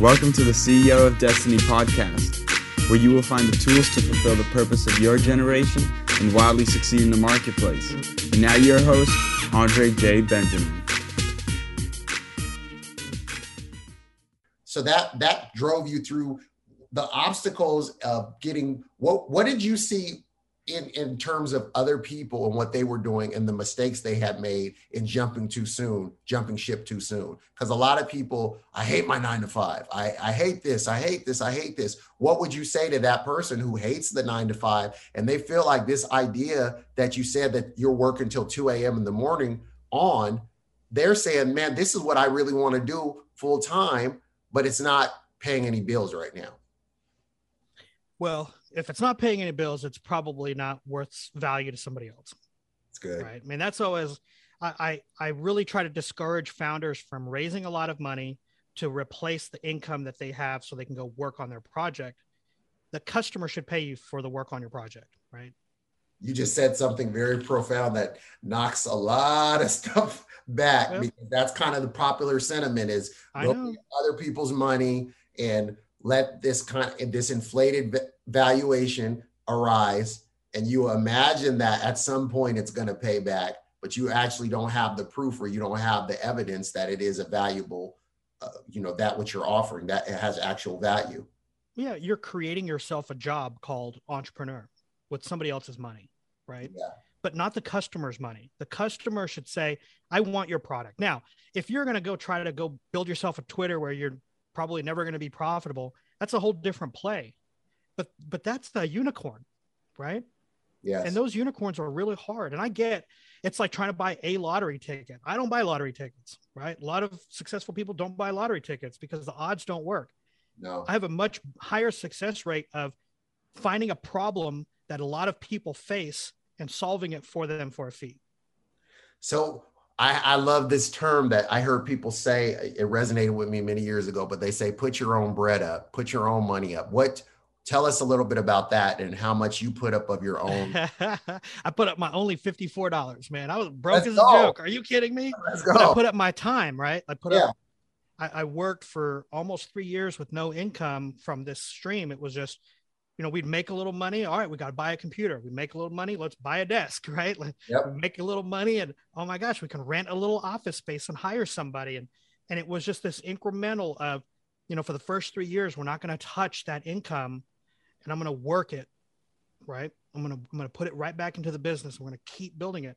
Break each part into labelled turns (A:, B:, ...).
A: Welcome to the CEO of Destiny podcast, where you will find the tools to fulfill the purpose of your generation and wildly succeed in the marketplace. And now, your host, Andre J. Benjamin.
B: So that that drove you through the obstacles of getting what what did you see in in terms of other people and what they were doing and the mistakes they had made in jumping too soon jumping ship too soon? Because a lot of people i hate my nine to five. I, I hate this. I hate this. I hate this. What would you say to that person who hates the nine to five and they feel like this idea that you said that you're working until 2 a.m in the morning on they're saying man this is what i really want to do full time but it's not paying any bills right now
C: well if it's not paying any bills, it's probably not worth value to somebody else.
B: It's good.
C: Right. I mean, that's always I, I I really try to discourage founders from raising a lot of money to replace the income that they have so they can go work on their project. The customer should pay you for the work on your project, right?
B: You just said something very profound that knocks a lot of stuff back yep. because that's kind of the popular sentiment is other people's money and let this kind of this inflated valuation arise and you imagine that at some point it's going to pay back but you actually don't have the proof or you don't have the evidence that it is a valuable uh, you know that what you're offering that it has actual value
C: yeah you're creating yourself a job called entrepreneur with somebody else's money right
B: yeah
C: but not the customer's money. The customer should say, I want your product. Now, if you're going to go try to go build yourself a Twitter where you're probably never going to be profitable, that's a whole different play but but that's the unicorn, right?
B: Yes.
C: And those unicorns are really hard. And I get it's like trying to buy a lottery ticket. I don't buy lottery tickets, right? A lot of successful people don't buy lottery tickets because the odds don't work.
B: No.
C: I have a much higher success rate of finding a problem that a lot of people face and solving it for them for a fee.
B: So I, I, love this term that I heard people say. It resonated with me many years ago, but they say, put your own bread up, put your own money up. What Tell us a little bit about that and how much you put up of your own.
C: I put up my only $54, man. I was broke Let's as go. a joke. Are you kidding me?
B: Let's go. But
C: I put up my time, right? I put yeah. up, I, I worked for almost three years with no income from this stream. It was just, you know, we'd make a little money. All right, we got to buy a computer. We make a little money. Let's buy a desk, right? Like,
B: yep.
C: make a little money, and oh my gosh, we can rent a little office space and hire somebody. And and it was just this incremental of, you know, for the first three years, we're not going to touch that income and I'm going to work it, right? I'm going to I'm going to put it right back into the business. We're going to keep building it.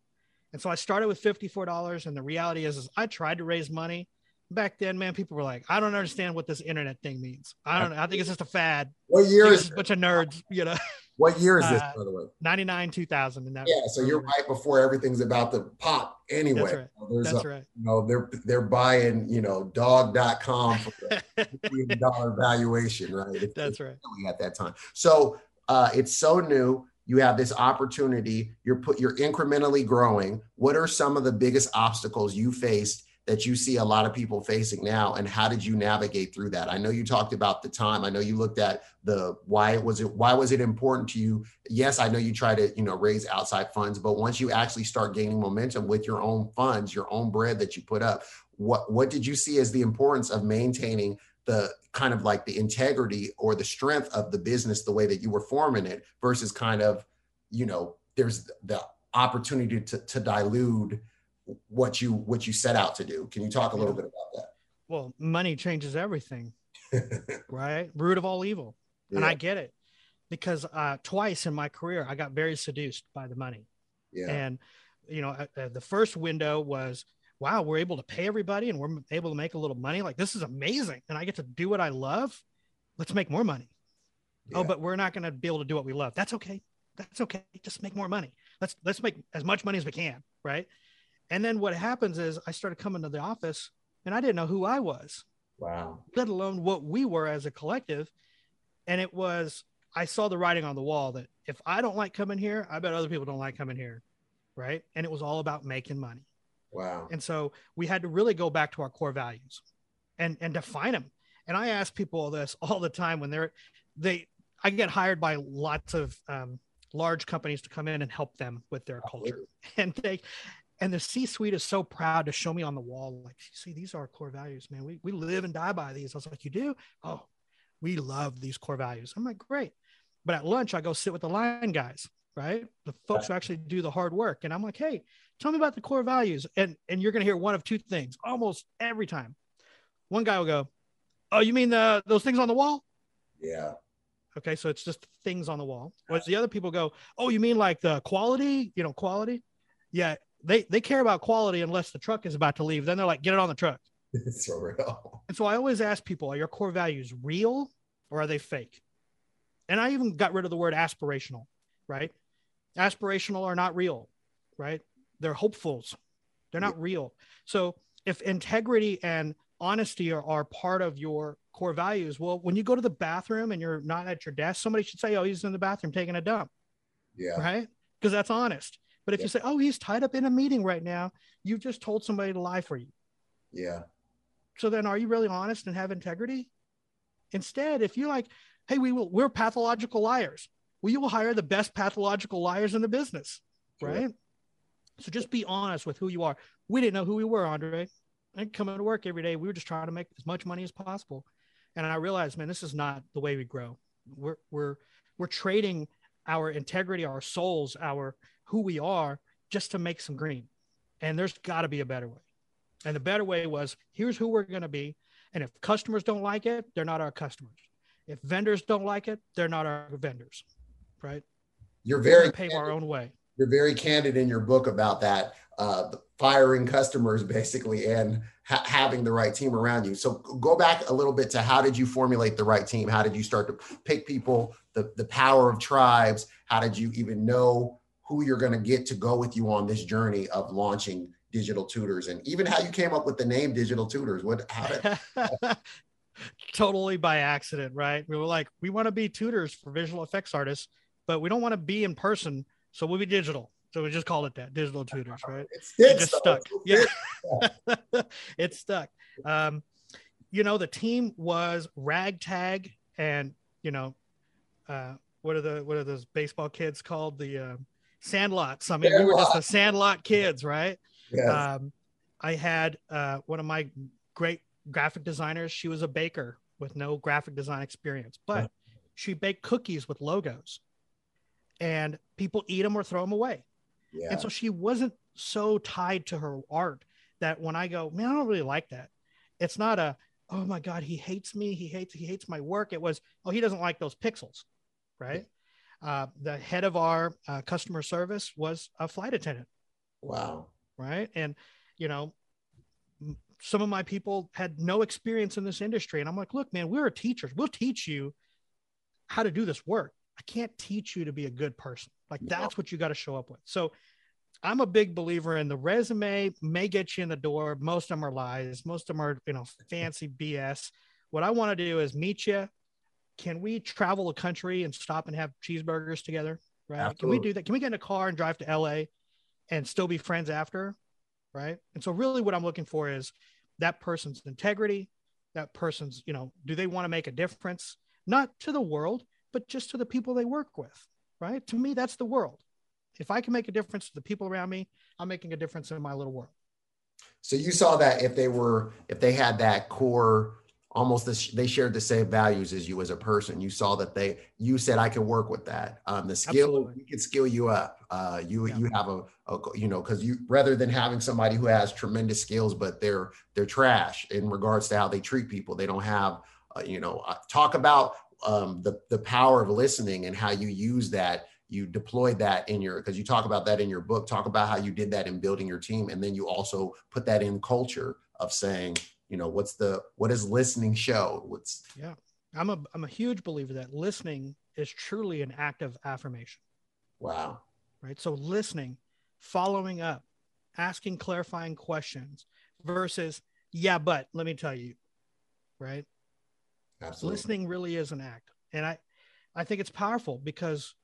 C: And so I started with $54 and the reality is, is I tried to raise money back then, man, people were like, I don't understand what this internet thing means. I don't know. I think it's just a fad.
B: What year is
C: a bunch of nerds, you know?
B: What year is this, uh, by the way?
C: 99, 2000. And that
B: yeah. So you're right before everything's about to pop anyway.
C: That's right.
B: There's
C: That's
B: a,
C: right.
B: You know, they're, they're buying, you know, dog.com for the dollar valuation, right?
C: That's right.
B: At that time. So uh, it's so new you have this opportunity you're put you're incrementally growing what are some of the biggest obstacles you faced that you see a lot of people facing now and how did you navigate through that? I know you talked about the time. I know you looked at the why was it why was it important to you? Yes i know you try to you know raise outside funds but once you actually start gaining momentum with your own funds your own bread that you put up what what did you see as the importance of maintaining the kind of like the integrity or the strength of the business the way that you were forming it versus kind of you know there's the opportunity to, to dilute what you what you set out to do. Can you talk a little bit about that?
C: Well, money changes everything, right? Root of all evil, yeah. and I get it because uh, twice in my career I got very seduced by the money.
B: Yeah.
C: And you know, uh, the first window was, wow, we're able to pay everybody and we're able to make a little money. Like this is amazing, and I get to do what I love. Let's make more money. Oh, yeah. Oh, but we're not going to be able to do what we love. That's okay. That's okay. Just make more money. Let's let's make as much money as we can, right? And then what happens is I started coming to the office and I didn't know who I was.
B: Wow.
C: Let alone what we were as a collective. And it was, I saw the writing on the wall that if I don't like coming here, I bet other people don't like coming here. Right. And it was all about making money.
B: Wow.
C: And so we had to really go back to our core values and, and define them. And I ask people this all the time when they're, they, I get hired by lots of um, large companies to come in and help them with their culture. And they and the C-suite is so proud to show me on the wall, like, see, these are our core values, man. We we live and die by these. I was like, you do? Oh, we love these core values. I'm like, great. But at lunch, I go sit with the line guys, right? The folks who actually do the hard work. And I'm like, hey, tell me about the core values. And and you're gonna hear one of two things almost every time. One guy will go, Oh, you mean the those things on the wall?
B: Yeah.
C: Okay, so it's just things on the wall. Whereas the other people go, "Oh, you mean like the quality? You know, quality? Yeah, they they care about quality unless the truck is about to leave. Then they're like, "Get it on the truck."
B: It's so real.
C: And so I always ask people, "Are your core values real or are they fake?" And I even got rid of the word aspirational. Right? Aspirational are not real. Right? They're hopefuls. They're not real. So if integrity and honesty are, are part of your core values. Well, when you go to the bathroom and you're not at your desk, somebody should say, Oh, he's in the bathroom taking a dump.
B: Yeah.
C: Right. Because that's honest. But if
B: Yeah.
C: you say, Oh, he's tied up in a meeting right now, you've just told somebody to lie for you.
B: Yeah.
C: So then are you really honest and have integrity? Instead, if you're like, Hey, we will, we're pathological liars. we will hire the best pathological liars in the business. Right. So just be honest with who you are. We didn't know who we were, Andre. And coming to work every day, we were just trying to make as much money as possible. And I realized, man, this is not the way we grow. We're we're we're trading our integrity, our souls, our who we are just to make some green. And there's got to be a better way. And the better way was here's who we're going to be. And if customers don't like it, they're not our customers. If vendors don't like it, they're not our vendors. Right?
B: You're very
C: pave our own way.
B: you're very candid in your book about that uh, firing customers basically and ha- having the right team around you so go back a little bit to how did you formulate the right team how did you start to pick people the, the power of tribes how did you even know who you're going to get to go with you on this journey of launching digital tutors and even how you came up with the name digital tutors what did
C: totally by accident, right? We were like, we want to be tutors for visual effects artists, but we don't want to be in person, so we'll be digital. So we just called it that, digital tutors, right?
B: it
C: It just
B: though.
C: stuck. Yeah,
B: sticks.
C: it stuck. Um, you know, the team was ragtag, and you know, uh, what are the what are those baseball kids called? The uh, sandlots. I mean, we were just the sandlot kids, right?
B: Yes.
C: um, I had uh, one of my great graphic designers. She was a baker with no graphic design experience, but she baked cookies with logos, and people eat them or throw them away.
B: yeah.
C: And so she wasn't so tied to her art that when I go, man, I don't really like that. It's not a, oh my God, he hates me. He hates, he hates my work. It was, oh, he doesn't like those pixels. Right. Uh, the head of our uh, customer service was a flight attendant.
B: Wow.
C: right? And you know some of my people had no experience in this industry. And i'm like look man we're teachers. We'll teach you how to do this work. I can't teach you to be a good person. Like
B: No.
C: that's what you got to show up with. So i'm a big believer in the resume may get you in the door. Most of them are lies. Most of them are you know fancy bs what i want to do is meet you can we travel a country and stop and have cheeseburgers together right? Can we do that? Can we get in a car and drive to la and still be friends after right? And so really what i'm looking for is that person's integrity that person's you know do they want to make a difference? Not to the world but just to the people they work with right? To me that's the world. If i can make a difference to the people around me i'm making a difference in my little world.
B: So you saw that if they were, if they had that core, almost this, they shared the same values as you as a person. You saw that they, you said, I can work with that. Um, the skill,
C: Absolutely.
B: we can skill you up. Uh, you,
C: Yeah.
B: you have a, a, you know, cause you, rather than having somebody who has tremendous skills, but they're, they're trash in regards to how they treat people. They don't have, uh, you know, uh, talk about um, the, the power of listening and how you use that you deployed that in your because you talk about that in your book talk about how you did that in building your team and then you also put that in culture of saying you know what's the what is listening show what's yeah
C: i'm a i'm a huge believer that listening is truly an act of affirmation
B: wow
C: right? So listening, following up, asking clarifying questions versus, yeah, but let me tell you, right?
B: absolutely
C: Listening really is an act. And I, I think it's powerful because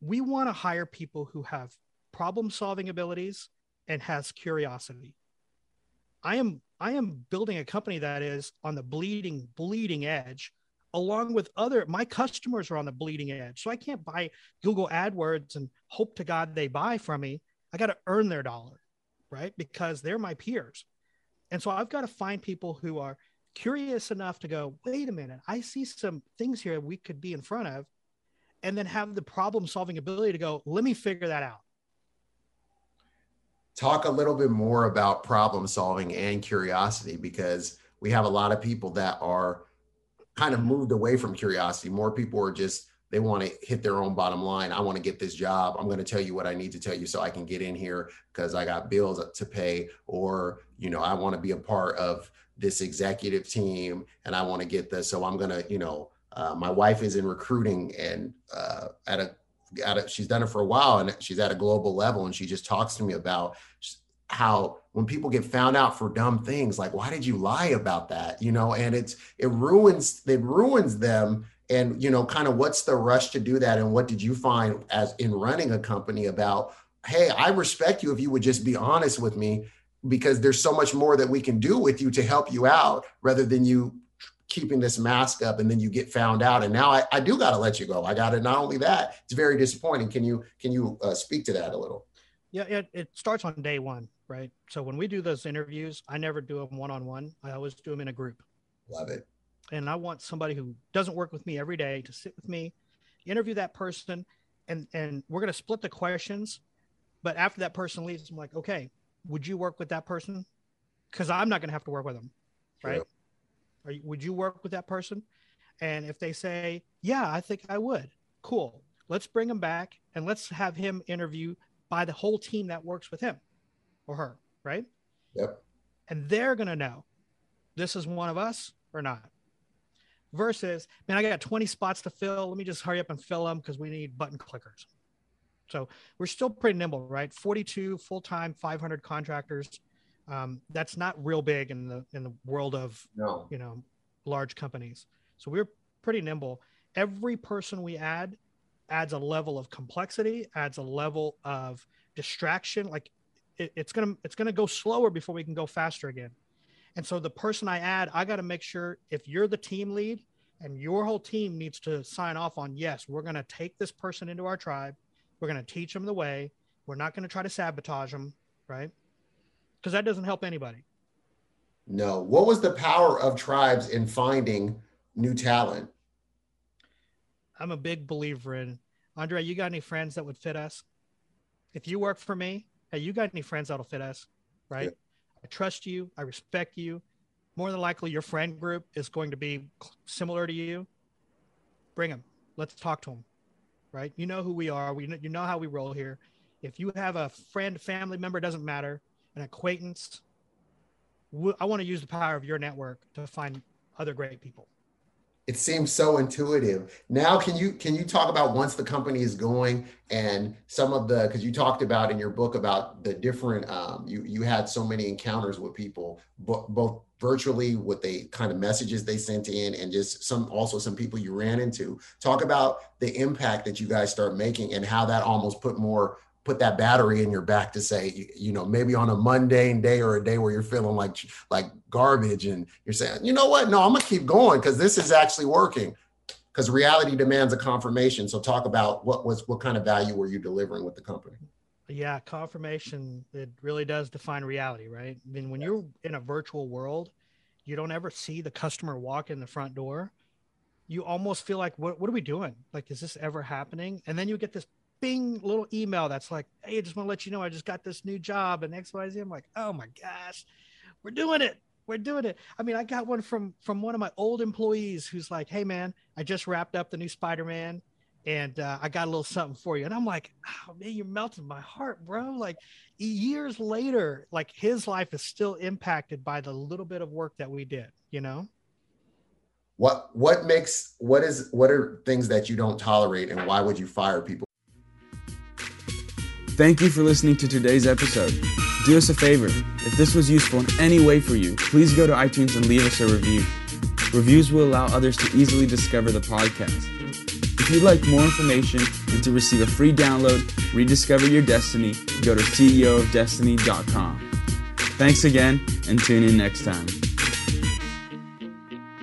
C: we want to hire people who have problem solving abilities and has curiosity. I am I am building a company that is on the bleeding bleeding edge along with other my customers are on the bleeding edge. So i can't buy google adwords and hope to god they buy from me. I got to earn their dollar right? Because they're my peers. And so i've got to find people who are curious enough to go wait a minute i see some things here we could be in front of and then have the problem solving ability to go let me figure that out
B: talk a little bit more about problem solving and curiosity because we have a lot of people that are kind of moved away from curiosity. More people are just they want to hit their own bottom line. I want to get this job. I'm going to tell you what I need to tell you so I can get in here because I got bills to pay or you know, I want to be a part of this executive team and I want to get this so I'm going to, you know, uh, my wife is in recruiting and uh, at a at she's done it for a while and she's at a global level and she just talks to me about how when people get found out for dumb things like why did you lie about that? You know and it's it ruins it ruins them and you know kind of what's the rush to do that and what did you find as in running a company about hey i respect you if you would just be honest with me because there's so much more that we can do with you to help you out rather than you keeping this mask up and then you get found out and now i, I do got to let you go i got to not only that it's very disappointing can you can you uh, speak to that a little
C: yeah it, it starts on day one right? So when we do those interviews, I never do them one on one. I always do them in a group.
B: Love it.
C: And I want somebody who doesn't work with me every day to sit with me, interview that person, and and we're gonna split the questions. But after that person leaves, I'm like, okay, would you work with that person? Because I'm not gonna have to work with them, right? Would you work with that person? And if they say, yeah, I think I would, cool. Let's bring him back and let's have him interview by the whole team that works with him or her, right?
B: Yep.
C: And they're going to know this is one of us or not. Versus, man, I got 20 spots to fill. Let me just hurry up and fill them because we need button clickers. So we're still pretty nimble, right? 42 full time, 500 contractors. Um, that's not real big in the in the world of
B: no.
C: you know large companies. So we're pretty nimble. Every person we add adds a level of complexity, adds a level of distraction. Like it, it's gonna it's gonna go slower before we can go faster again. And so the person I add, I got to make sure if you're the team lead and your whole team needs to sign off on yes, we're gonna take this person into our tribe, we're gonna teach them the way, we're not gonna try to sabotage them, right? Because that doesn't help anybody.
B: No. What was the power of tribes in finding new talent?
C: I'm a big believer in Andre. You got any friends that would fit us? If you work for me, hey, you got any friends that'll fit us, right? Yeah. I trust you. I respect you. More than likely, your friend group is going to be similar to you. Bring them. Let's talk to them, right? You know who we are. We you know how we roll here. If you have a friend, family member, doesn't matter, an acquaintance. I want to use the power of your network to find other great people.
B: It seems so intuitive. Now can you can you talk about once the company is going and some of the because you talked about in your book about the different um, you you had so many encounters with people bo- both virtually with the kind of messages they sent in and just some also some people you ran into. Talk about the impact that you guys start making and how that almost put more put that battery in your back to say, you, you, know, maybe on a mundane day or a day where you're feeling like like garbage, and you're saying, you know what? No, I'm gonna keep going because this is actually working. Because reality demands a confirmation. So talk about what was what kind of value were you delivering with the company?
C: Yeah, confirmation. It really does define reality, right? I mean, when you're in a virtual world, you don't ever see the customer walk in the front door. You almost feel like, what, what are we doing? Like, is this ever happening? And then you get this bing little email that's like, hey, I just want to let you know I just got this new job and XYZ. I'm like, oh my gosh, we're doing it. We're doing it. I mean, I got one from from one of my old employees who's like, hey man, I just wrapped up the new Spider-Man and uh, I got a little something for you. And I'm like, oh man, you're melting my heart, bro. Like years later, like his life is still impacted by the little bit of work that we did, you know?
B: What what makes what is what are things that you don't tolerate and why would you fire people?
A: Thank you for listening to today's episode. Do us a favor. If this was useful in any way for you, please go to iTunes and leave us a review. Reviews will allow others to easily discover the podcast. If you'd like more information and to receive a free download, rediscover your destiny, go to ceofdestiny.com. Thanks again and tune in next time.